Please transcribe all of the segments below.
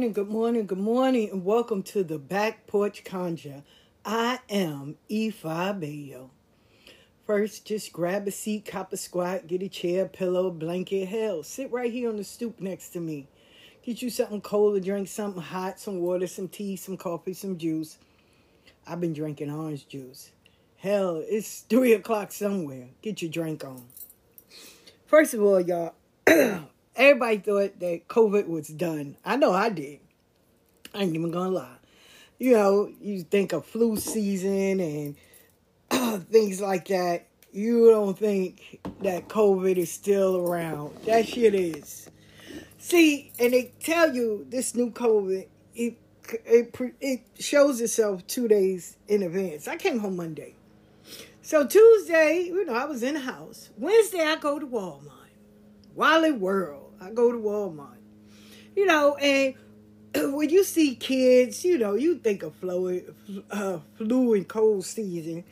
Good morning, good morning, good morning, and welcome to the Back Porch Conjure. I am Ifa Abeyo. First, just grab a seat, cop a squat, get a chair, pillow, blanket. Hell, sit right here on the stoop next to me. Get you something cold to drink, something hot, some water, some tea, some coffee, some juice. I've been drinking orange juice. Hell, it's three o'clock somewhere. Get your drink on. First of all, y'all, everybody thought that COVID was done. I know I did. I ain't even gonna lie. You know, you think of flu season and things like that, you don't think that COVID is still around. That shit is. See, and they tell you this new COVID, it it it shows itself two days in advance. I came home Monday, so Tuesday, you know, I was in the house. Wednesday, I go to Walmart. Wally World, I go to Walmart. You know, and when you see kids, you know, you think of flu, uh, flu and cold season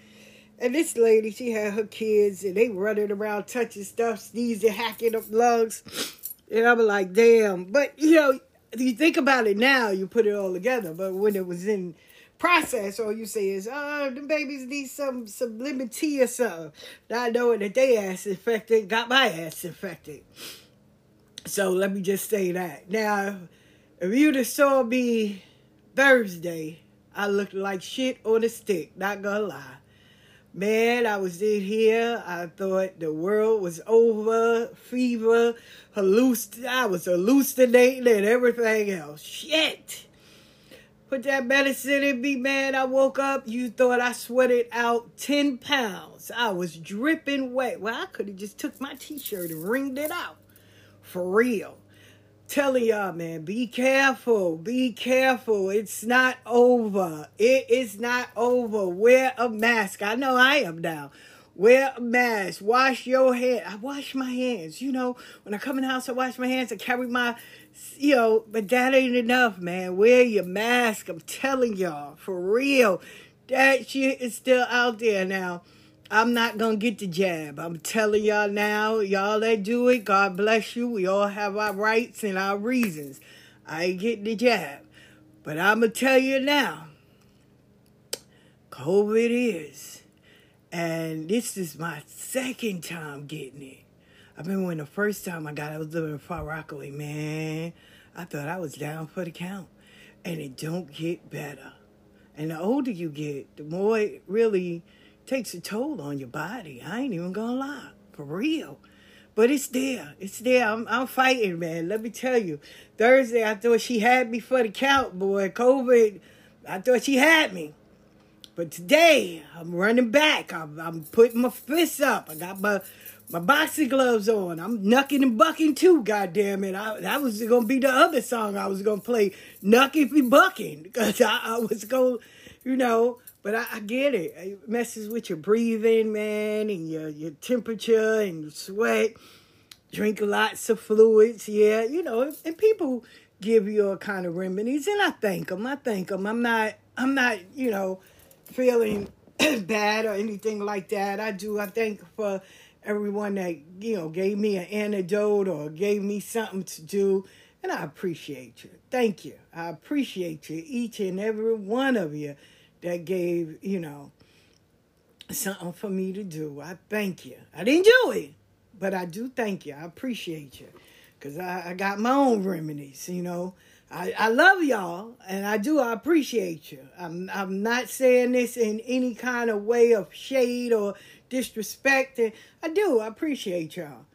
and this lady, she had her kids and they running around touching stuff, sneezing, hacking up lungs. And I'm like, damn. But, you know, you think about it now, you put it all together. But when it was in process, all you say is, oh, the babies need some, some lemon tea or something. Not knowing that they ass infected, got my ass infected. So let me just say that. Now, if you'd have saw me Thursday, I looked like shit on a stick, not gonna lie. Man, I was in here. I thought the world was over. Fever, halluc- I was hallucinating and everything else. Shit. Put that medicine in me, man. I woke up. You thought I sweated out 10 pounds. I was dripping wet. Well, I could have just took my t-shirt and wringed it out. For real telling y'all, man, be careful. Be careful. It's not over. It is not over. Wear a mask. I know I am now. Wear a mask. Wash your hands. I wash my hands. You know, when I come in the house, I wash my hands. I carry my, you know, but that ain't enough, man. Wear your mask. I'm telling y'all, for real. That shit is still out there now. I'm not gonna get the jab. I'm telling y'all now, y'all that do it, God bless you. We all have our rights and our reasons. I ain't getting the jab. But I'm gonna tell you now, COVID is. And this is my second time getting it. I remember when the first time I got I was living in Far Rockaway, man. I thought I was down for the count. And it don't get better. And the older you get, the more it really takes a toll on your body. I ain't even gonna lie, for real. But it's there. It's there. I'm, I'm fighting, man. Let me tell you. Thursday, I thought she had me for the count, boy. COVID, I thought she had me. But today, I'm running back. I'm, I'm putting my fists up. I got my my boxing gloves on. I'm knucking and bucking too, God damn it. I, that was going to be the other song I was going to play, Knucking and Bucking, because I, I was going, you know, but I, I, get it. It messes with your breathing, man, and your, your temperature and your sweat. Drink lots of fluids, yeah. You know, and people give you a kind of remedies, and I thank them. I thank them. I'm not, I'm not, you know, feeling bad or anything like that. I do. I thank for everyone that you know gave me an antidote or gave me something to do, and I appreciate you. Thank you. I appreciate you, each and every one of you that gave, you know, something for me to do. I thank you. I didn't do it, but I do thank you. I appreciate you because I, I got my own remedies, you know. I, I love y'all and I do I appreciate you. I'm I'm not saying this in any kind of way of shade or disrespect. I do I appreciate y'all.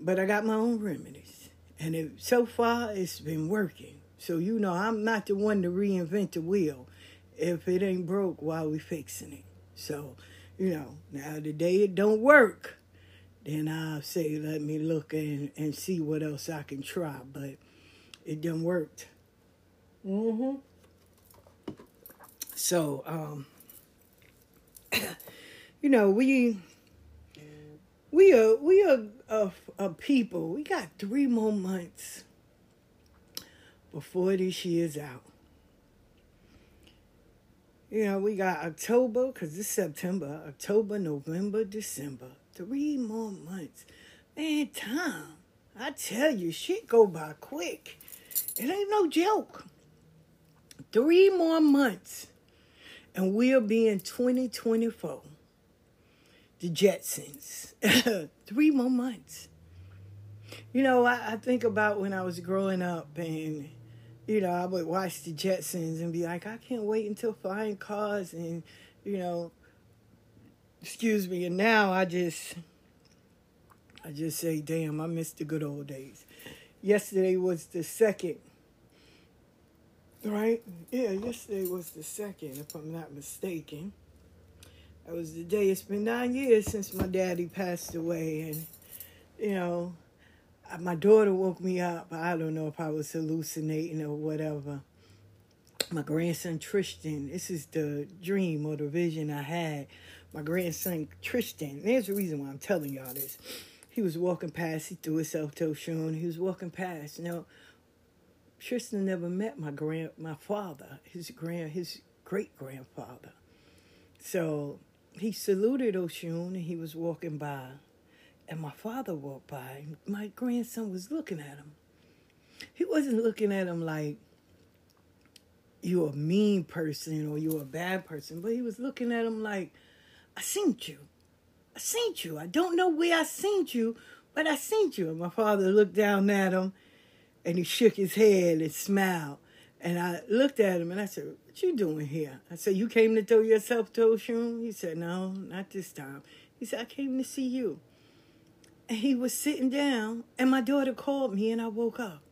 But I got my own remedies. And it, so far it's been working. So you know I'm not the one to reinvent the wheel if it ain't broke, why we fixing it? So, you know, now the day it don't work, then I'll say, let me look and, and see what else I can try. But it done worked. Mm-hmm. So, um, you know, we we are we are a, a people. We got three more months before this year's out. You know, we got October, because it's September, October, November, December. Three more months. Man, time. I tell you, shit go by quick. It ain't no joke. Three more months, and we'll be in 2024. The Jetsons. Three more months. You know, I, I think about when I was growing up and you know, I would watch the Jetsons and be like, I can't wait until flying cars and, you know, excuse me. And now I just, I just say, damn, I miss the good old days. Yesterday was the second, right? Yeah, yesterday was the second, if I'm not mistaken. That was the day. It's been nine years since my daddy passed away, and you know, my daughter woke me up. I don't know if I was hallucinating or whatever. My grandson Tristan, this is the dream or the vision I had. My grandson Tristan, there's a reason why I'm telling y'all this. He was walking past, he threw himself to Oshun, he was walking past. Now, Tristan never met my grand my father, his grand his great grandfather. So he saluted Oshun and he was walking by and my father walked by, and my grandson was looking at him. He wasn't looking at him like you're a mean person or you're a bad person, but he was looking at him like, I seen you. I seen you. I don't know where I seen you, but I seen you. And my father looked down at him and he shook his head and smiled. And I looked at him and I said, What you doing here? I said, You came to throw yourself to Oshun? He said, No, not this time. He said, I came to see you and he was sitting down, and my daughter called me, and I woke up.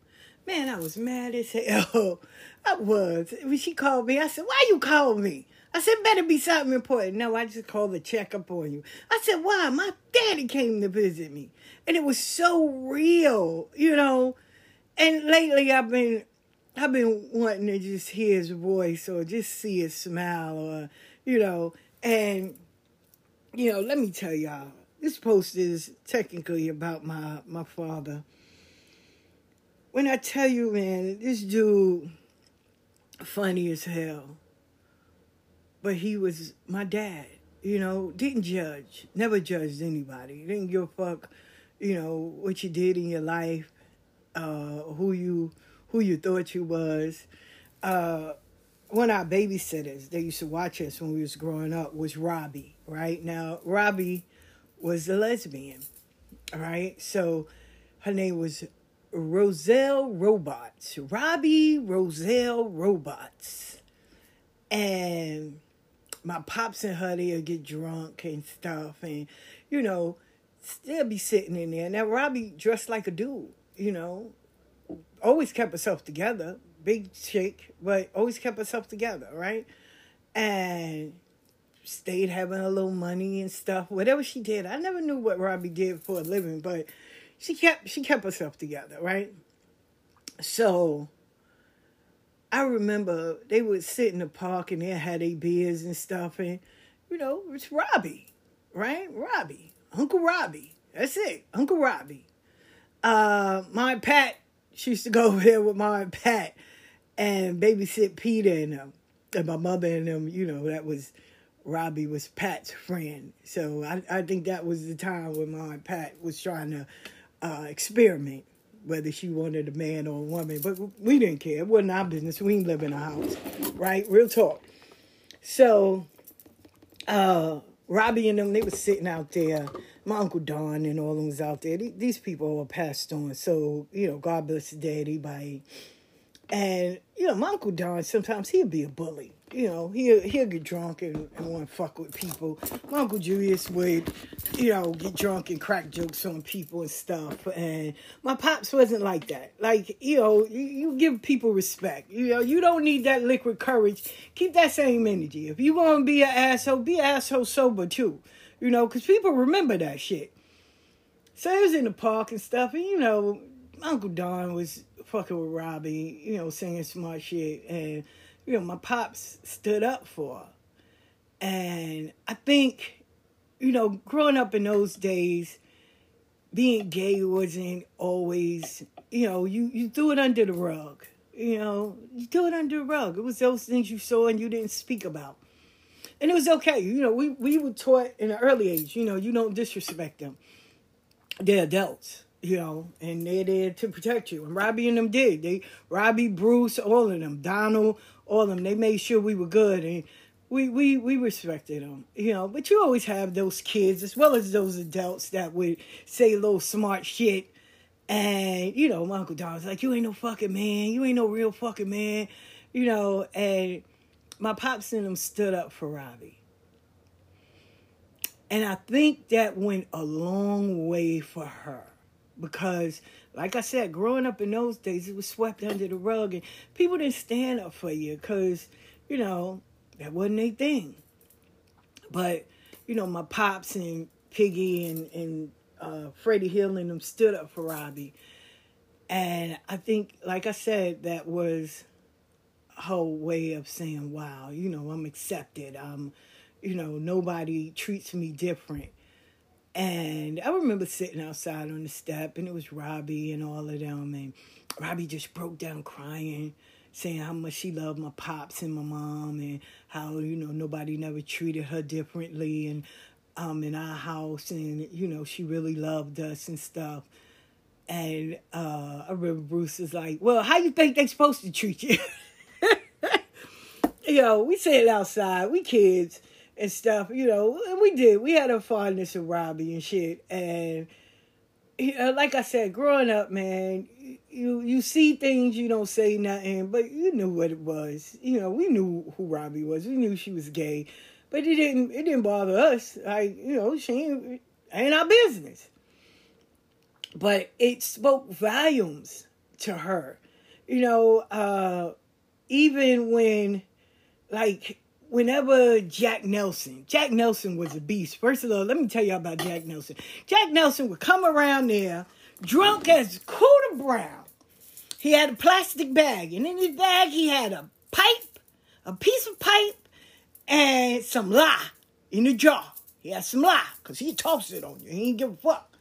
Man, I was mad as hell. I was. When she called me, I said, Why you call me? I said, Better be something important. No, I just called to check up on you. I said, Why? My daddy came to visit me. And it was so real, you know. And lately I've been I've been wanting to just hear his voice or just see his smile or, you know, and you know, let me tell y'all, this post is technically about my my father. When I tell you, man, this dude funny as hell. But he was my dad, you know, didn't judge, never judged anybody. Didn't give a fuck, you know, what you did in your life, uh, who you who you thought you was. Uh, one of our babysitters, they used to watch us when we was growing up, was Robbie, right? Now, Robbie was a lesbian. right? So her name was Roselle Robots. Robbie Roselle Robots. And my pops and her, they'll get drunk and stuff. And, you know, still be sitting in there. Now, Robbie dressed like a dude, you know, always kept herself together. Big chick, but always kept herself together, right? And stayed having a little money and stuff. Whatever she did, I never knew what Robbie did for a living, but she kept she kept herself together, right? So I remember they would sit in the park and they had their beers and stuff, and you know it's Robbie, right? Robbie, Uncle Robbie. That's it, Uncle Robbie. Uh, my Pat, she used to go over there with my and Pat and babysit Peter and them, and my mother and them. You know that was Robbie was Pat's friend. So I, I think that was the time when my and Pat was trying to uh, experiment whether she wanted a man or a woman. But we didn't care. It wasn't our business. We didn't live in a house, right? Real talk. So uh, Robbie and them, they were sitting out there. My Uncle Don and all them was out there. These people all passed on. So, you know, God bless the anybody. And, you know, my Uncle Don, sometimes he'd be a bully you know, he'll he'll get drunk and, and want to fuck with people. My Uncle Julius would, you know, get drunk and crack jokes on people and stuff. And my pops wasn't like that. Like, you know, you, you give people respect. You know, you don't need that liquid courage. Keep that same energy. If you want to be an asshole, be an asshole sober too. You know, because people remember that shit. So I was in the park and stuff, and you know, Uncle Don was fucking with Robbie, you know, saying smart shit and you know, my pops stood up for. And I think, you know, growing up in those days, being gay wasn't always, you know, you, you threw it under the rug. You know, you threw it under the rug. It was those things you saw and you didn't speak about. And it was okay. You know, we, we were taught in an early age, you know, you don't disrespect them. They're adults. you know, and they're there to protect you. And Robbie and them did. They Robbie, Bruce, all of them, Donald, all of them. They made sure we were good and we we we respected them, you know. But you always have those kids as well as those adults that would say little smart shit. And you know, my uncle Don was like, "You ain't no fucking man. You ain't no real fucking man," you know. And my pops and them stood up for Robbie. And I think that went a long way for her because like I said, growing up in those days, it was swept under the rug, and people didn't stand up for you because, you know, that wasn't a thing. But, you know, my pops and Piggy and, and uh, Freddie Hill and them stood up for Robbie. And I think, like I said, that was her way of saying, wow, you know, I'm accepted. I'm, you know, nobody treats me different. And I remember sitting outside on the step, and it was Robbie and all of them. And Robbie just broke down crying, saying how much she loved my pops and my mom, and how you know nobody never treated her differently, and um in our house, and you know she really loved us and stuff. And uh, I remember Bruce was like, "Well, how you think they supposed to treat you?" you know, we said outside, we kids and stuff, you know, and we did. We had a fondness of Robbie and shit. And you know, like I said, growing up, man, you you see things, you don't say nothing, but you knew what it was. You know, we knew who Robbie was. We knew she was gay, but it didn't it didn't bother us. Like you know, she ain't, ain't our business. But it spoke volumes to her. You know, uh, even when like whenever Jack Nelson, Jack Nelson was a beast. First of all, let me tell you about Jack Nelson. Jack Nelson would come around there drunk as Cooter brown. He had a plastic bag, and in his bag he had a pipe, a piece of pipe, and some lye in a jar. He had some lye, because he tossed it on you. He didn't give a fuck.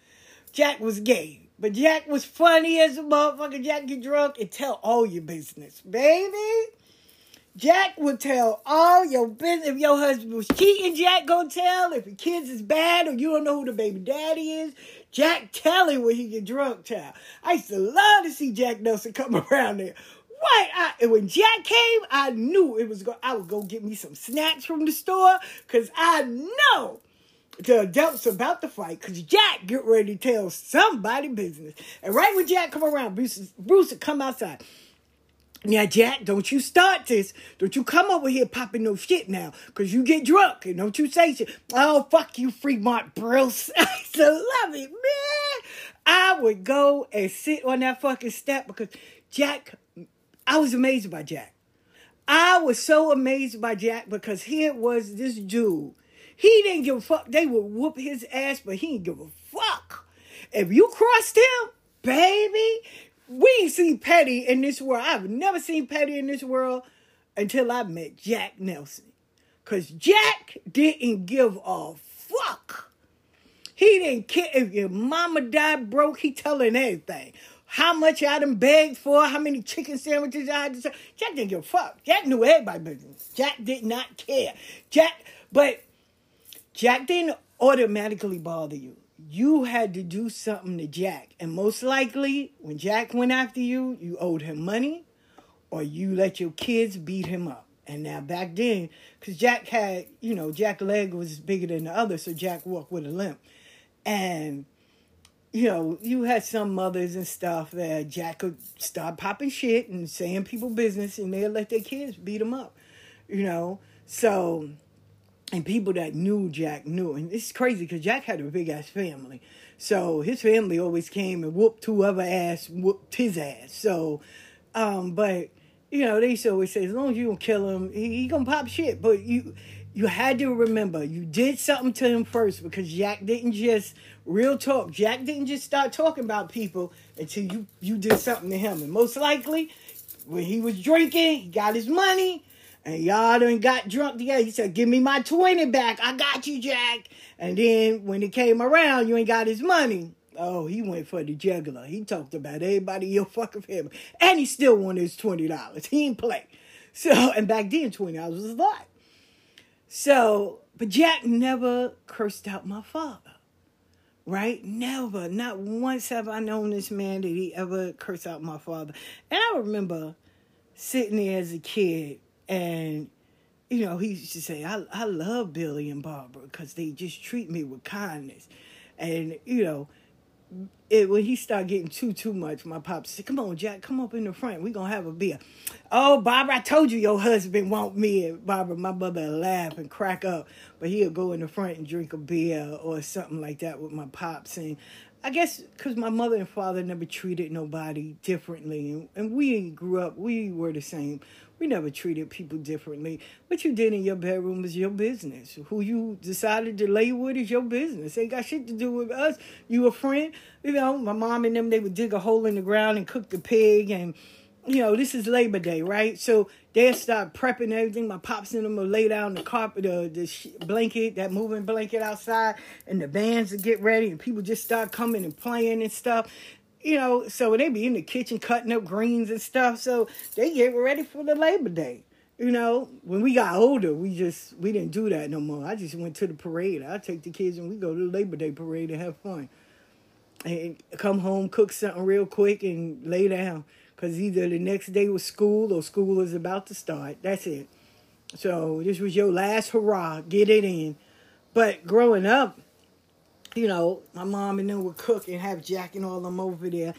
Jack was gay. But Jack was funny as a motherfucker. Jack get drunk and tell all your business. Baby, Jack would tell all your business. If your husband was cheating, Jack gonna tell. If your kids is bad or you don't know who the baby daddy is, Jack telling when he get drunk, child. I used to love to see Jack Nelson come around there. Right, I, and when Jack came, I knew it was going. I would go get me some snacks from the store because I know the adults about to fight because Jack get ready to tell somebody business. And right when Jack come around, Bruce, Bruce would come outside. Now, Jack, don't you start this. Don't you come over here popping no shit now, because you get drunk and don't you say shit. Oh, fuck you, Fremont Bruce. I to love it, man. I would go and sit on that fucking step because Jack, I was amazed by Jack. I was so amazed by Jack because here was this dude. He didn't give a fuck. They would whoop his ass, but he didn't give a fuck. If you crossed him, baby, we seen Petty in this world. I've never seen Petty in this world until I met Jack Nelson. Cause Jack didn't give a fuck. He didn't care if your mama died broke, he telling everything. How much I done begged for, how many chicken sandwiches I had to sell. Jack didn't give a fuck. Jack knew everybody's business. Jack did not care. Jack, but Jack didn't automatically bother you you had to do something to Jack. And most likely, when Jack went after you, you owed him money or you let your kids beat him up. And now back then, because Jack had, you know, Jack leg was bigger than the other, so Jack walked with a limp. And, you know, you had some mothers and stuff that Jack could start popping shit and saying people business and they'd let their kids beat them up, you know. So and people that knew Jack knew. And it's crazy because Jack had a big ass family. So his family always came and whooped whoever ass whooped his ass. So, um, but you know, they used to always say, as long as you don't kill him, he, he gonna pop shit. But you you had to remember you did something to him first because Jack didn't just real talk. Jack didn't just start talking about people until you you did something to him. And most likely, when he was drinking, he got his money and y'all done got drunk together. He said, Give me my 20 back. I got you, Jack. And then when it came around, you ain't got his money. Oh, he went for the juggler. He talked about everybody your fucking family. And he still wanted his $20. He ain't play. So, and back then, $20 was a lot. So, but Jack never cursed out my father. right? Never, not once have I known this man that he ever cursed out my father. And I remember sitting there as a kid and you know, he used to say, I, I love Billy and Barbara because they just treat me with kindness. And, you know, it, when he started getting too too much, my pops said, "Come on, Jack, come up in the front. We gonna have a beer." Oh, Barbara, I told you your husband want me. And Barbara, my mother laugh and crack up, but he'll go in the front and drink a beer or something like that with my pops. And I guess because my mother and father never treated nobody differently, and, and we grew up, we were the same. We never treated people differently. What you did in your bedroom is your business. Who you decided to lay with is your business. Ain't got shit to do with us. You a friend. You know, my mom and them, they would dig a hole in the ground and cook the pig and you know, this is Labor Day, right? So they'll start prepping everything. My pops and them will lay down the carpet, the sh- blanket, that moving blanket outside, and the bands will get ready, and people just start coming and playing and stuff you know, so they be in the kitchen cutting up greens and stuff. So they get ready for the Labor Day. You know, when we got older, we just we didn't do that no more. I just went to the parade. I take the kids and we go to the Labor Day parade and have fun. And come home, cook something real quick, and lay down. Cause either the next day was school or school is about to start. That's it. So this was your last hurrah. Get it in. But growing up, you know, my mom and them would cook and have Jack and all them over there.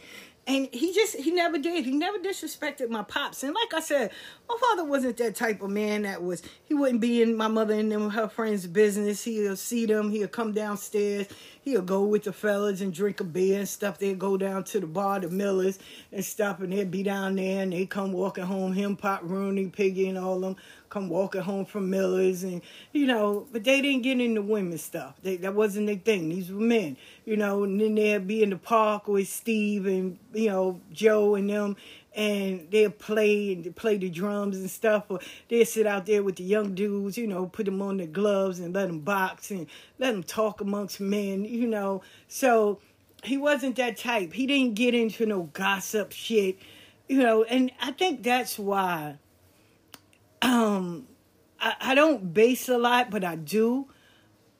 And he just, he never did. He never disrespected my pops. And like I said, my father wasn't that type of man that was, he wouldn't be in my mother and them, her friends' business. He'll see them, he'll come downstairs, he'll go with the fellas and drink a beer and stuff. They'll go down to the bar, the Millers and stuff, and they'll be down there and they come walking home, him, Pop, Rooney, Piggy, and all them come walking home from Miller's and you know, but they didn't get into women stuff. They, that wasn't their thing. These were men, you know, and then they'd be in the park with Steve and you know Joe and them, and they'd play and play the drums and stuff, or they'd sit out there with the young dudes, you know, put them on the gloves and let them box and let them talk amongst men, you know. So he wasn't that type. He didn't get into no gossip shit, you know, and I think that's why um, I, I don't base a lot, but I do.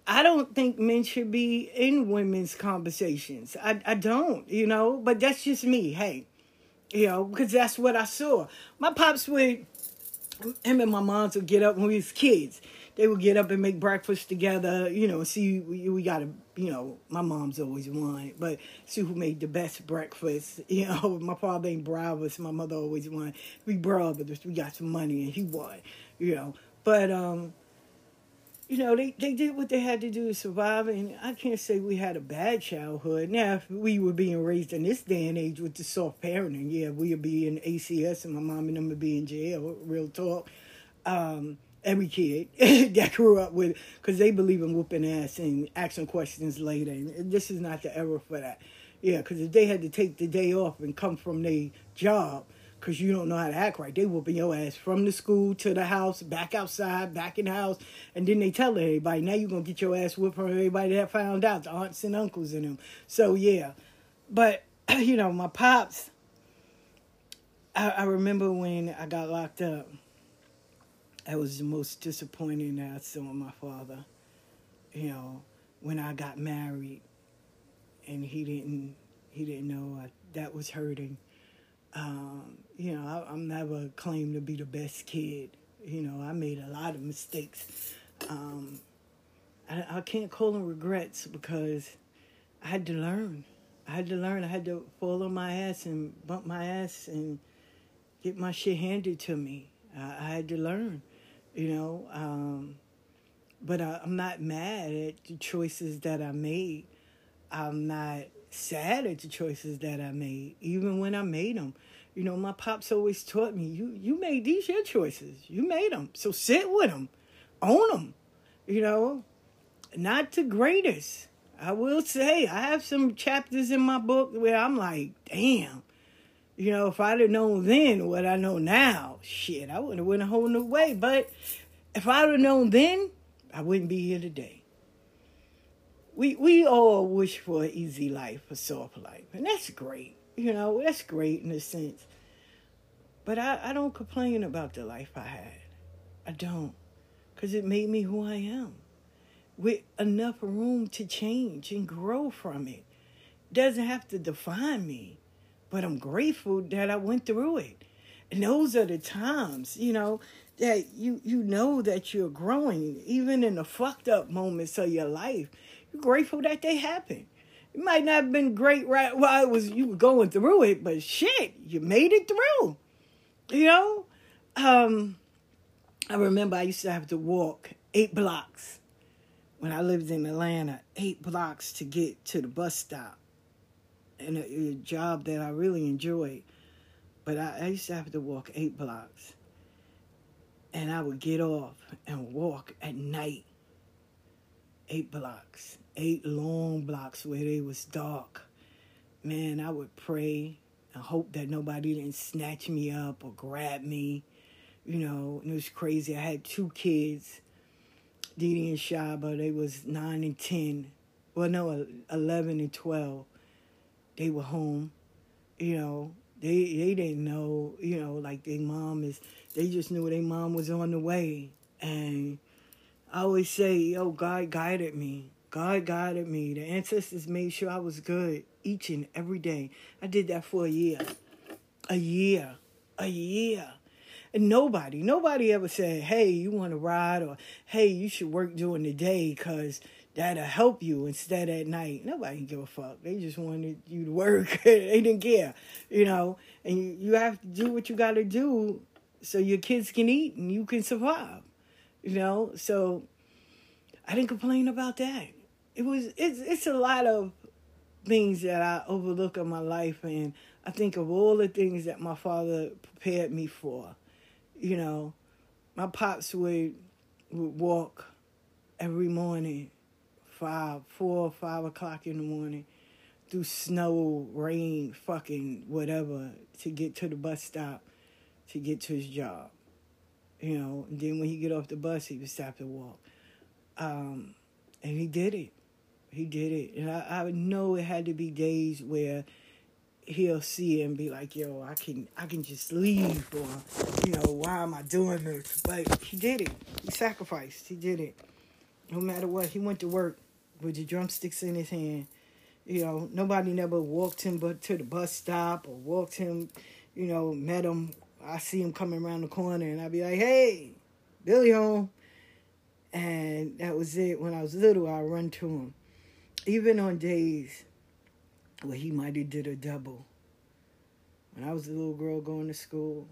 I don't think men should be in women's conversations. I, I don't, you know, but that's just me. Hey, you know, because that's what I saw. My pops would, him and my moms would get up when we was kids. They would get up and make breakfast together, you know, see, we, we got to, you know, my mom's always won, but see who made the best breakfast. You know, my father ain't bravest, my mother always won. We brothers, we got some money and he won, you know. But, um, you know, they, they did what they had to do to survive, and I can't say we had a bad childhood. Now, if we were being raised in this day and age with the soft parenting, yeah, we'd be in ACS and my mom and them would be in jail, real talk. Um, every kid that grew up with, because they believe in whooping ass and asking questions later. And this is not the era for that. Yeah, because if they had to take the day off and come from their job, because you don't know how to act right, they whooping your ass from the school to the house, back outside, back in the house, and then they tell everybody, now you're going to get your ass whooped from everybody that found out, the aunts and uncles and them. So, yeah. But, you know, my pops, I, I remember when I got locked up that was the most disappointing I saw my father. You know, when I got married, and he didn't he didn't know I, that was hurting. Um, you know, I, I'm never claimed to be the best kid. You know, I made a lot of mistakes. Um, I, I can't call them regrets because I had to learn. I had to learn. I had to fall on my ass and bump my ass and get my shit handed to me. I, I had to learn you know. Um, but I, I'm not mad at the choices that I made. I'm not sad at the choices that I made, even when I made them. You know, my pops always taught me, you you made these your choices. You made them, so sit with them, own them. You know, not the greatest. I will say I have some chapters in my book where I'm like, damn. You know, if I'd have known then what I know now, shit, I would have went a whole new way. But if I'd have known then, I wouldn't be here today. We we all wish for an easy life, a soft life, and that's great. You know, that's great in a sense. But I, I don't complain about the life I had. I don't. Because it made me who I am. with enough room to change and grow from it. Doesn't have to define me, but I'm grateful that I went through it. And those are the times, you know, that you you know that you're growing, even in the fucked up moments of your life. You're grateful that they happen. It might not have been great right while it was you were going through it, but shit, you made it through. You know? Um I remember I used to have to walk eight blocks when I lived in Atlanta, eight blocks to get to the bus stop. And a, a job that I really enjoyed. But I, I used to have to walk eight blocks. And I would get off and walk at night. Eight blocks. Eight long blocks where it was dark. Man, I would pray and hope that nobody didn't snatch me up or grab me. You know, and it was crazy. I had two kids, Didi and Shaba. They was nine and ten. Well, no, eleven and twelve. They were home. You know, they they didn't know. You know, like their mom is. They just knew their mom was on the way, and I always say, "Yo, God guided me. God guided me. The ancestors made sure I was good each and every day. I did that for a year, a year, a year." And nobody, nobody ever said, hey, you want to ride or hey, you should work during the day because that'll help you instead at night. Nobody give a fuck. They just wanted you to work. they didn't care, you know. And you, you have to do what you got to do so your kids can eat and you can survive, you know. So I didn't complain about that. It was it's it's a lot of things that I overlook in my life, and I think of all the things that my father prepared me for you know, my pops would would walk every morning, five, four, five o'clock in the morning, through snow, rain, fucking whatever, to get to the bus stop, to get to his job. You know, and then when he get off the bus, he would stop to walk. Um, and he did it. He did it. And I, I know it had to be days where he'll see it and be like, "Yo, I can I can just leave," or you know, "Why am I doing this?" But he did it. He sacrificed. He did it. No matter what, he went to work with the drumsticks in his hand. You know, nobody never walked him but to the bus stop or walked him. You know, met him. I see him coming around the corner, and I'd be like, "Hey, Billy home." And that was it. When I was little, I run to him. Even on days where he might have did a double. When I was a little girl going to school,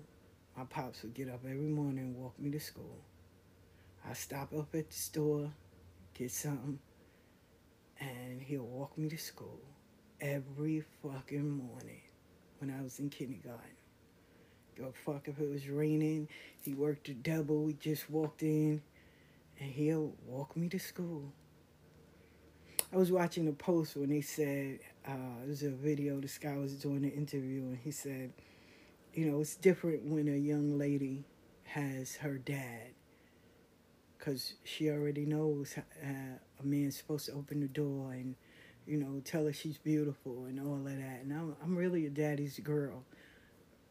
my pops would get up every morning and walk me to school. I'd stop up at the store, get something, and he'll walk me to school every fucking morning when I was in kindergarten. Go fuck if it was raining. He worked a double. We just walked in, and he'll walk me to school. I was watching a post when they said uh, there was a video. This guy was doing an interview, and he said, "You know, it's different when a young lady has her dad, because she already knows uh, a man's supposed to open the door and, you know, tell her she's beautiful and all of that. And I'm, I'm really a daddy's girl."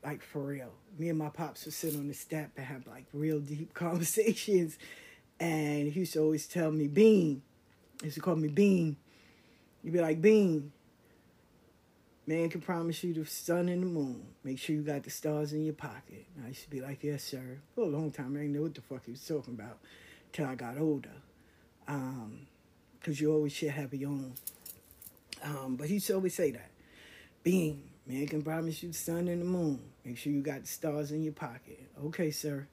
like for real. Me and my pops would sit on the step and have like real deep conversations. And he used to always tell me, Bean, used to call me Bean. You'd be like, Bean, man can promise you the sun and the moon. Make sure you got the stars in your pocket. And I used to be like, yes, sir. For a long time, I didn't know what the fuck he was talking about till I got older. Um, Because you always should have your own. Um, but he used to always say that. Bean, man can promise you the sun and the moon. Make sure you got the stars in your pocket. Okay, sir.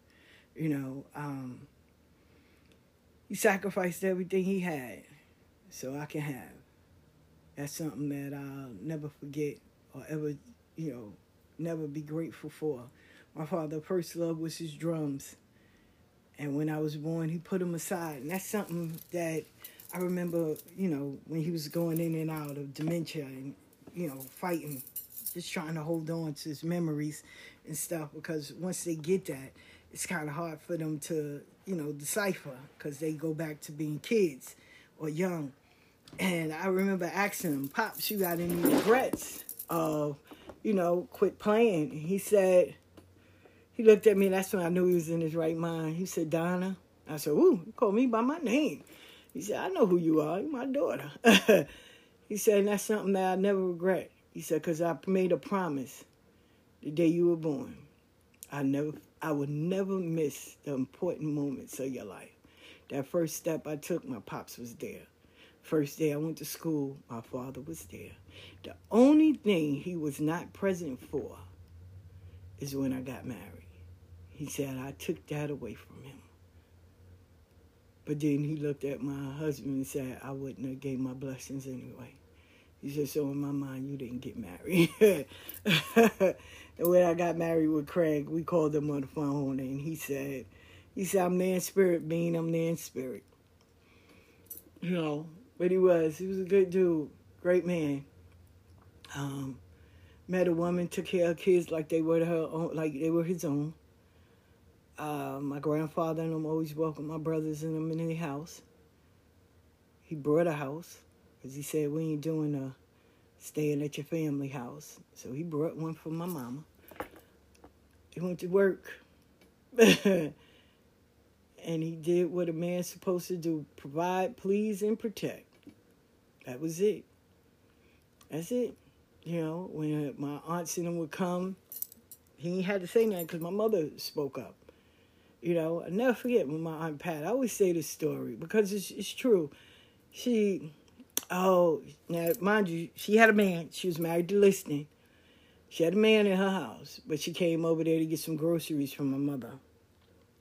You know, um, he sacrificed everything he had so I can have. That's something that I'll never forget or ever, you know, never be grateful for. My father's first love was his drums. And when I was born, he put them aside. And that's something that I remember, you know, when he was going in and out of dementia and, you know, fighting, just trying to hold on to his memories and stuff. Because once they get that, it's kind of hard for them to, you know, decipher because they go back to being kids or young. And I remember asking him, Pops, you got any regrets of, you know, quit playing? He said, he looked at me, and that's when I knew he was in his right mind. He said, Donna. I said, Ooh, you called me by my name. He said, I know who you are. You're my daughter. he said, that's something that I never regret. He said, because I made a promise the day you were born. I never, I would never miss the important moments of your life. That first step I took, my pops was there. First day I went to school, my father was there. The only thing he was not present for is when I got married. He said I took that away from him. But then he looked at my husband and said I wouldn't have gave my blessings anyway. He said, so in my mind, you didn't get married. and when I got married with Craig, we called him on the phone and he said, he said, I'm there in spirit, Bean, I'm there in spirit. You know, but he was. He was a good dude, great man. Um, met a woman, took care of kids like they were her own, like they were his own. Uh, my grandfather and them always welcomed my brothers and them in the house. He brought a house because he said we ain't doing a staying at your family house. So he brought one for my mama. He went to work. and he did what a man's supposed to do provide, please, and protect. That was it. That's it. You know, when my aunts and them would come, he had to say that because my mother spoke up. You know, I never forget when my aunt Pat. I always say this story because it's it's true. She, oh, now mind you, she had a man. She was married to Liston. She had a man in her house, but she came over there to get some groceries from my mother,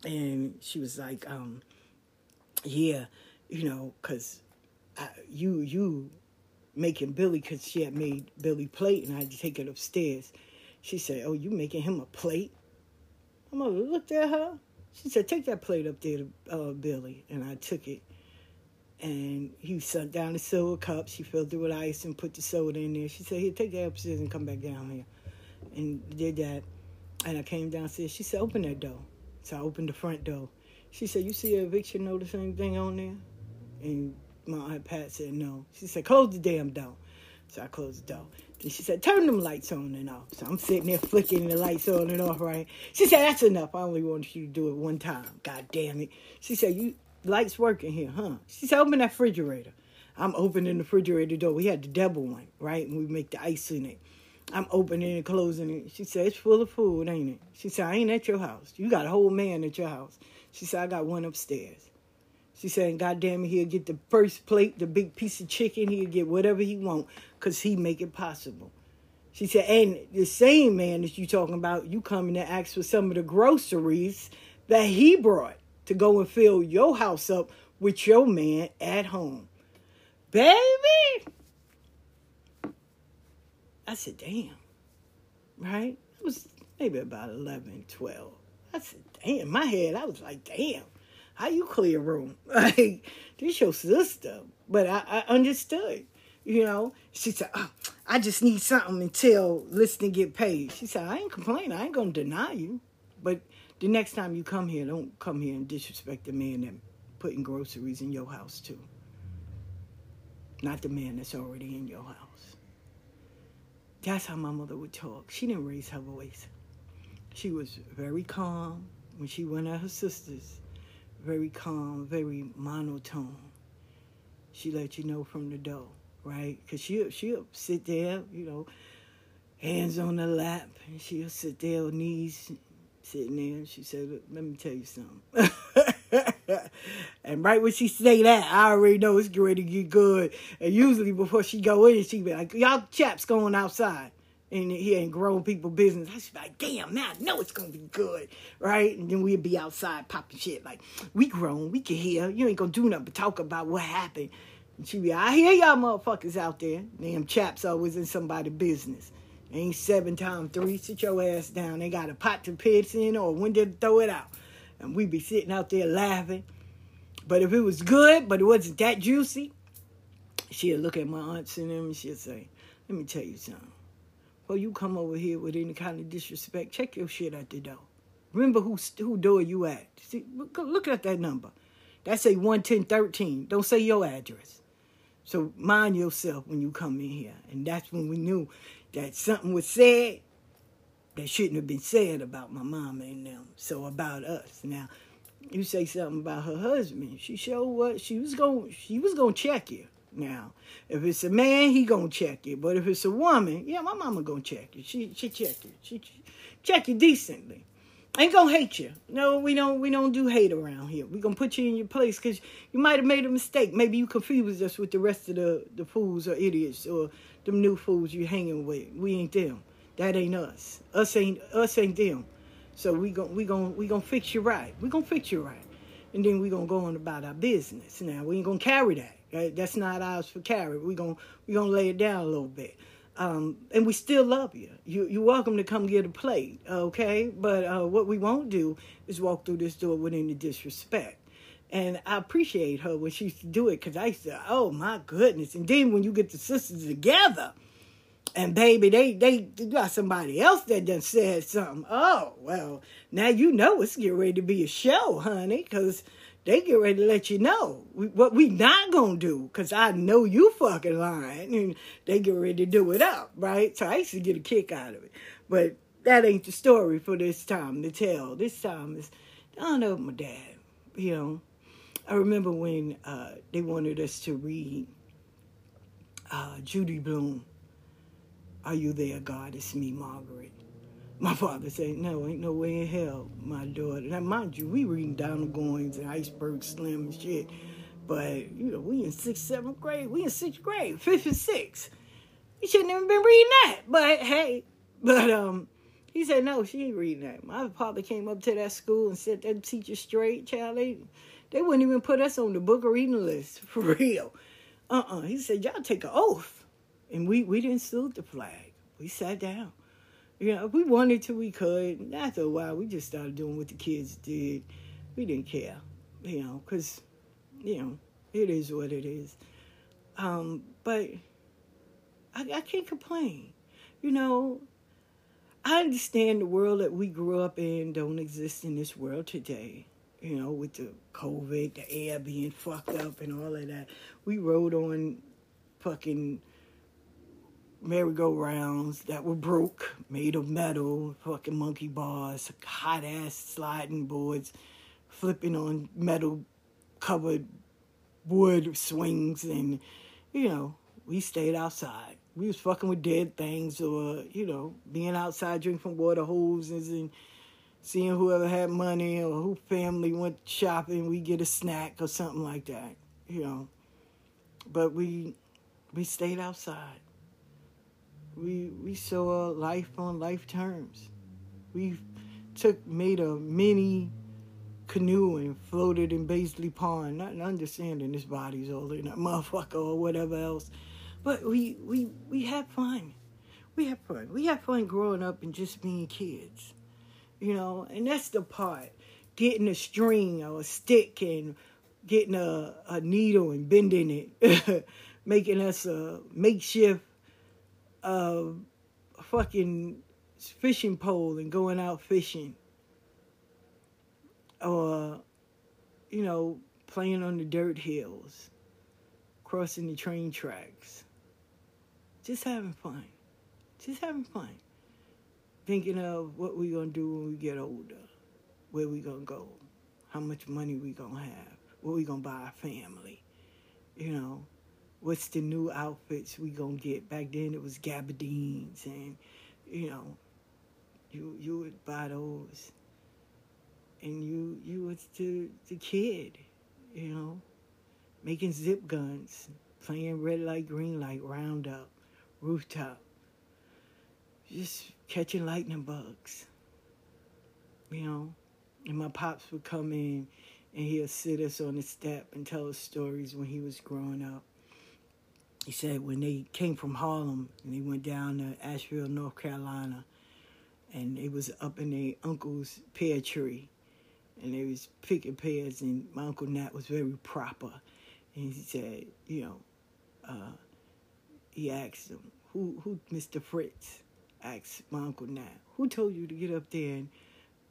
and she was like, um, yeah, you know, you you making Billy because she had made Billy plate and I had to take it upstairs. She said, "Oh, you making him a plate?" My mother looked at her. She said, "Take that plate up there to uh, Billy," and I took it. And he set down the silver cup. She filled it with ice and put the soda in there. She said, "Here, take that upstairs and come back down here." And did that. And I came downstairs. She said, "Open that door." So I opened the front door. She said, "You see a eviction notice or anything on there?" And my Aunt Pat said no. She said, close the damn door. So I closed the door. Then she said, turn them lights on and off. So I'm sitting there flicking the lights on and off, right? She said, that's enough. I only wanted you to do it one time. God damn it. She said, you lights working here, huh? She said, open that refrigerator. I'm opening the refrigerator door. We had the double one, right? And we make the ice in it. I'm opening and closing it. She said, it's full of food, ain't it? She said, I ain't at your house. You got a whole man at your house. She said, I got one upstairs. She saying, God damn it, he'll get the first plate, the big piece of chicken, he'll get whatever he want, because he make it possible. She said, and the same man that you talking about, you coming to ask for some of the groceries that he brought to go and fill your house up with your man at home. Baby! I said, damn. Right? It was maybe about 11, 12. I said, damn, In my head, I was like, damn how you clear room? Like, this your sister. But I, I understood. You know, she said, oh, I just need something until Liston get paid. She said, I ain't complaining. I ain't going to deny you. But the next time you come here, don't come here and disrespect the man that putting groceries in your house, too. Not the man that's already in your house. That's how my mother would talk. She didn't raise her voice. She was very calm when she went at her sisters very calm, very monotone. She let you know from the door, right? Because she'll, she'll sit there, you know, hands on the lap, and she'll sit there, knees sitting there. She said, let me tell you something. and right when she say that, I already know it's ready to get good. And usually before she go in, she be like, y'all chaps going outside and he ain't grown people business. I should be like, damn, man, I know it's gonna be good, right? And then we'd be outside popping shit like, we grown, we can hear. You ain't gonna do nothing but talk about what happened. And she be, I hear y'all motherfuckers out there. Damn chaps always in somebody's business. Ain't seven times three. Sit your ass down. They got a pot to piss in or a window to throw it out. And we'd be sitting out there laughing. But if it was good, but it wasn't that juicy, she'll look at my aunts and them and she'll say, let me tell you something or you come over here with any kind of disrespect, check your shit at the door. Remember who who door you at. See, look, at that number. That say 11013. Don't say your address. So mind yourself when you come in here. And that's when we knew that something was said that shouldn't have been said about my mama and them. So about us. Now, you say something about her husband. She showed what she was going. She was gonna check you. Now, if it's a man, he gonna check you. But if it's a woman, yeah, my mama gonna check you. She she check you. She, she check you decently. Ain't gonna hate you. No, we don't. We don't do hate around here. We gonna put you in your place because you might have made a mistake. Maybe you confused us with the rest of the the fools or idiots or them new fools you hanging with. We ain't them. That ain't us. Us ain't us ain't them. So we gon' we gon' we gonna fix you right. We gonna fix you right, and then we gonna go on about our business. Now we ain't gonna carry that. That's not ours for carry. We gonna we gonna lay it down a little bit. Um, and we still love you. you. You're welcome to come get a plate, okay? But uh, what we won't do is walk through this door with any disrespect. And I appreciate her when she used to do it because I to, oh my goodness. And then when you get the sisters together, and baby, they they got somebody else that done said something. Oh well, now you know it's getting ready to be a show, honey, because they get ready to let you know what we not gonna do. Because I know you fucking lying, and they get ready to do it up, right? So I used to get a kick out of it, but that ain't the story for this time to tell. This time is I don't know my dad. You know, I remember when uh, they wanted us to read uh, Judy Blume are you there, God? It's me, Margaret. My father said, No, ain't no way in hell, my daughter. Now, mind you, we reading Donald Goines and Iceberg Slim and shit. But, you know, we in sixth, seventh grade. We in sixth grade, fifth and sixth. You shouldn't even been reading that. But hey, but um, he said, no, she ain't reading that. My father came up to that school and set that teacher straight, child. They, they wouldn't even put us on the book of reading list, for real. Uh-uh. He said, y'all take an oath. And we, we didn't salute the flag. We sat down. You know, if we wanted to, we could. After a while, we just started doing what the kids did. We didn't care, you know, because, you know, it is what it is. Um, but I, I can't complain. You know, I understand the world that we grew up in don't exist in this world today. You know, with the COVID, the air being fucked up and all of that. We rode on fucking merry-go-rounds that were broke, made of metal, fucking monkey bars, hot ass sliding boards, flipping on metal covered wood swings, and you know, we stayed outside. We was fucking with dead things, or you know, being outside drinking water hoses and seeing whoever had money or who family went shopping. We get a snack or something like that, you know. But we we stayed outside we we saw life on life terms. We took made a mini canoe and floated in Baisley Pond, not understanding this body's older than motherfucker or whatever else. But we we we had fun. We had fun. We had fun growing up and just being kids. You know, and that's the part. Getting a string or a stick and getting a, a needle and bending it, making us a makeshift a fucking fishing pole and going out fishing. Or, you know, playing on the dirt hills, crossing the train tracks. Just having fun. Just having fun. Thinking of what we're going to do when we get older. Where we going to go. How much money we going to have. What we going to buy our family. You know what's the new outfits we gonna get? Back then it was gabardines and you know, you you would buy those. And you you was the the kid, you know, making zip guns, playing red light, green light, roundup, rooftop. Just catching lightning bugs. You know. And my pops would come in and he'll sit us on the step and tell us stories when he was growing up he said when they came from Harlem and they went down to Asheville, North Carolina, and it was up in their uncle's pear tree, and they was picking pears, and my uncle Nat was very proper, and he said, you know, uh, he asked him, who, who, Mr. Fritz, asked my uncle Nat, who told you to get up there and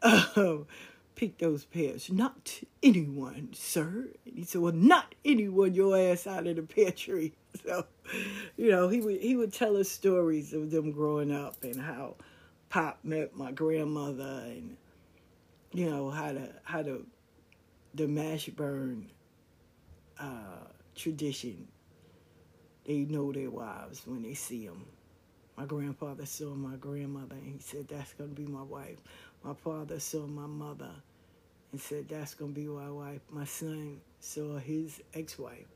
uh, pick those pears? Not anyone, sir. And he said, well, not anyone, your ass out of the pear tree. so, you know, he would he would tell us stories of them growing up and how Pop met my grandmother and you know how to how to the Mashburn uh, tradition. They know their wives when they see them. My grandfather saw my grandmother and he said, That's going to be my wife. My father saw my mother and said, That's going to be my wife. My son saw his ex wife,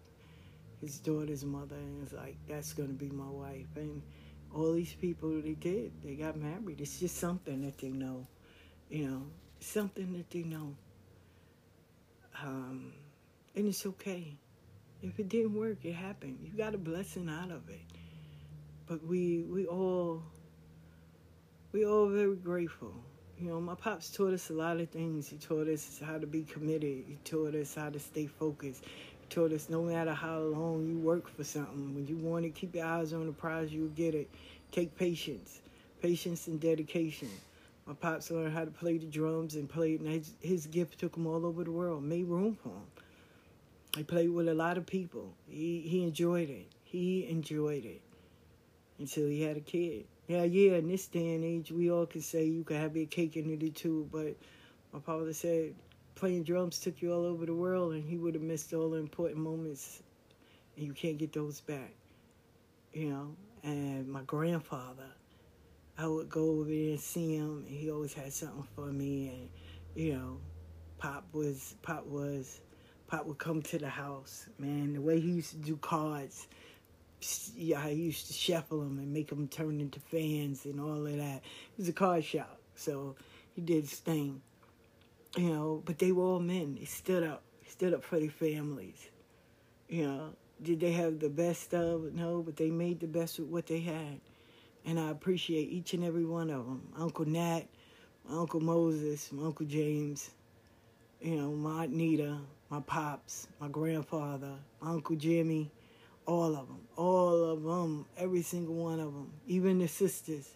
his daughter's mother, and was like, That's going to be my wife. And all these people, they did. They got married. It's just something that they know, you know, something that they know. Um, and it's okay. If it didn't work, it happened. You got a blessing out of it. But we we all we all very grateful. You know, my pops taught us a lot of things. He taught us how to be committed. He taught us how to stay focused. He taught us no matter how long you work for something, when you want to keep your eyes on the prize, you'll get it. Take patience, patience and dedication. My pops learned how to play the drums and played, and his, his gift took him all over the world, made room for him. He played with a lot of people. He he enjoyed it. He enjoyed it until he had a kid. Yeah, yeah. In this day and age, we all can say you can have your cake and eat it too. But my father said playing drums took you all over the world, and he would have missed all the important moments, and you can't get those back. You know. And my grandfather, I would go over there and see him, and he always had something for me. And you know, Pop was Pop was Pop would come to the house, man. The way he used to do cards, yeah, I used to shuffle them and make them turn into fans and all of that. It was a card shop, so he did his thing, you know. But they were all men. They stood up, stood up for their families. You know, did they have the best of? No, but they made the best with what they had, and I appreciate each and every one of them. Uncle Nat, my Uncle Moses, my Uncle James, you know, my Aunt Nita, my pops, my grandfather, my Uncle Jimmy, all of them, all of them, every single one of them, even the sisters,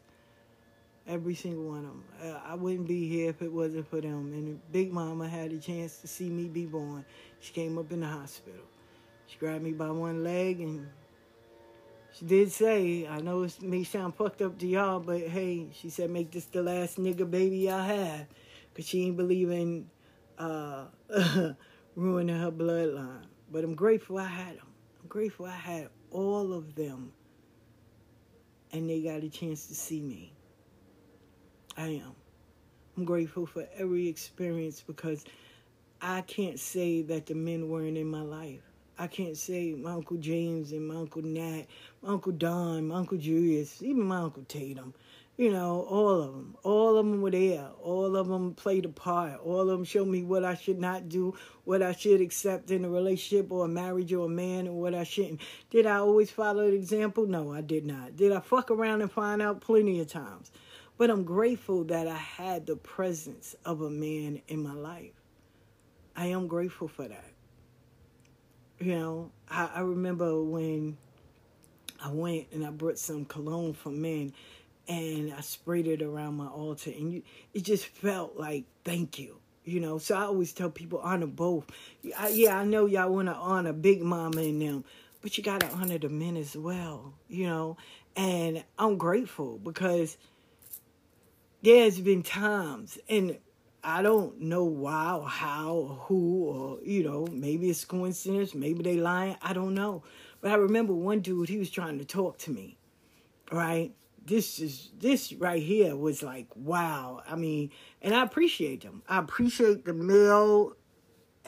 every single one of them. Uh, I wouldn't be here if it wasn't for them. And Big Mama had a chance to see me be born. She came up in the hospital. She grabbed me by one leg and she did say, I know it may sound fucked up to y'all, but hey, she said, make this the last nigga baby I have. Because she ain't believing uh, ruining her bloodline. But I'm grateful I had them. Grateful I had all of them. And they got a chance to see me. I am. I'm grateful for every experience because I can't say that the men weren't in my life. I can't say my Uncle James and my Uncle Nat, my Uncle Don, my Uncle Julius, even my Uncle Tatum you know, all of them. All of them were there. All of them played a part. All of them showed me what I should not do, what I should accept in a relationship or a marriage or a man, and what I shouldn't. Did I always follow the example? No, I did not. Did I fuck around and find out plenty of times? But I'm grateful that I had the presence of a man in my life. I am grateful for that. You know, I, I remember when I went and I brought some cologne for men and I sprayed it around my altar, and you, it just felt like thank you, you know. So I always tell people honor both. I, yeah, I know y'all want to honor Big Mama and them, but you got to honor the men as well, you know. And I'm grateful because there's been times, and I don't know why or how or who or you know maybe it's coincidence, maybe they lying, I don't know. But I remember one dude, he was trying to talk to me, right? This is this right here was like wow. I mean, and I appreciate them. I appreciate the male